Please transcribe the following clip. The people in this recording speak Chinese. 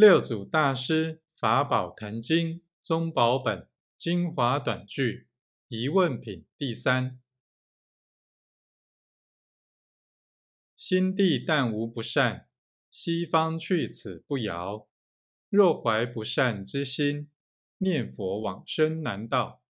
六祖大师法宝坛经宗宝本精华短句疑问品第三：心地但无不善，西方去此不遥。若怀不善之心，念佛往生难到。